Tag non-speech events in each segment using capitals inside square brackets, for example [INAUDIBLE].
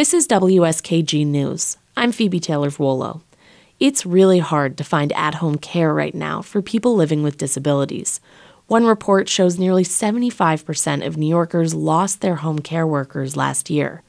This is WSKG News. I'm Phoebe Taylor Wuolo. It's really hard to find at home care right now for people living with disabilities. One report shows nearly 75% of New Yorkers lost their home care workers last year.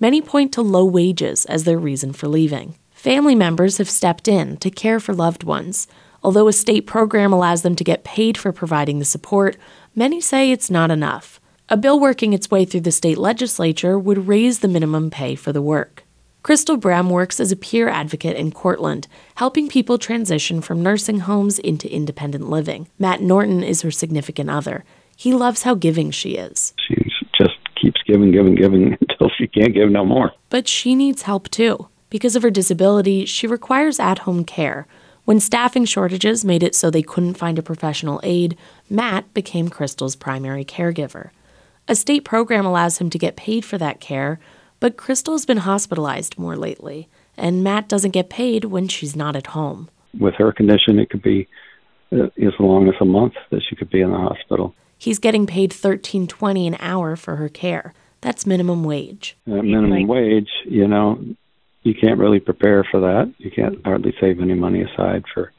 Many point to low wages as their reason for leaving. Family members have stepped in to care for loved ones. Although a state program allows them to get paid for providing the support, many say it's not enough. A bill working its way through the state legislature would raise the minimum pay for the work. Crystal Bram works as a peer advocate in Cortland, helping people transition from nursing homes into independent living. Matt Norton is her significant other. He loves how giving she is. She just keeps giving, giving, giving [LAUGHS] until she can't give no more. But she needs help too. Because of her disability, she requires at home care. When staffing shortages made it so they couldn't find a professional aide, Matt became Crystal's primary caregiver. A state program allows him to get paid for that care, but Crystal's been hospitalized more lately, and Matt doesn't get paid when she's not at home. With her condition, it could be uh, as long as a month that she could be in the hospital. He's getting paid thirteen twenty an hour for her care. That's minimum wage. At minimum wage, you know, you can't really prepare for that. You can't hardly save any money aside for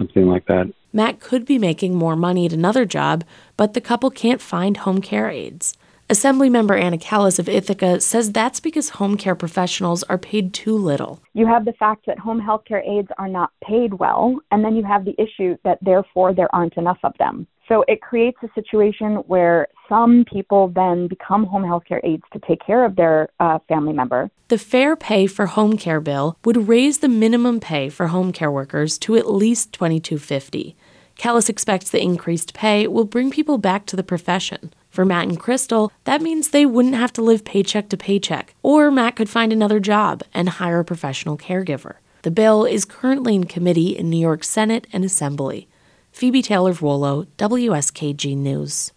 something like that. Matt could be making more money at another job, but the couple can't find home care aides. Assemblymember Anna Kelles of Ithaca says that's because home care professionals are paid too little. You have the fact that home health care aides are not paid well, and then you have the issue that therefore there aren't enough of them. So it creates a situation where some people then become home health care aides to take care of their uh, family member. The Fair Pay for Home Care bill would raise the minimum pay for home care workers to at least $22.50. Kelles expects the increased pay will bring people back to the profession. For Matt and Crystal, that means they wouldn't have to live paycheck to paycheck, or Matt could find another job and hire a professional caregiver. The bill is currently in committee in New York Senate and Assembly. Phoebe Taylor Wuolo, WSKG News.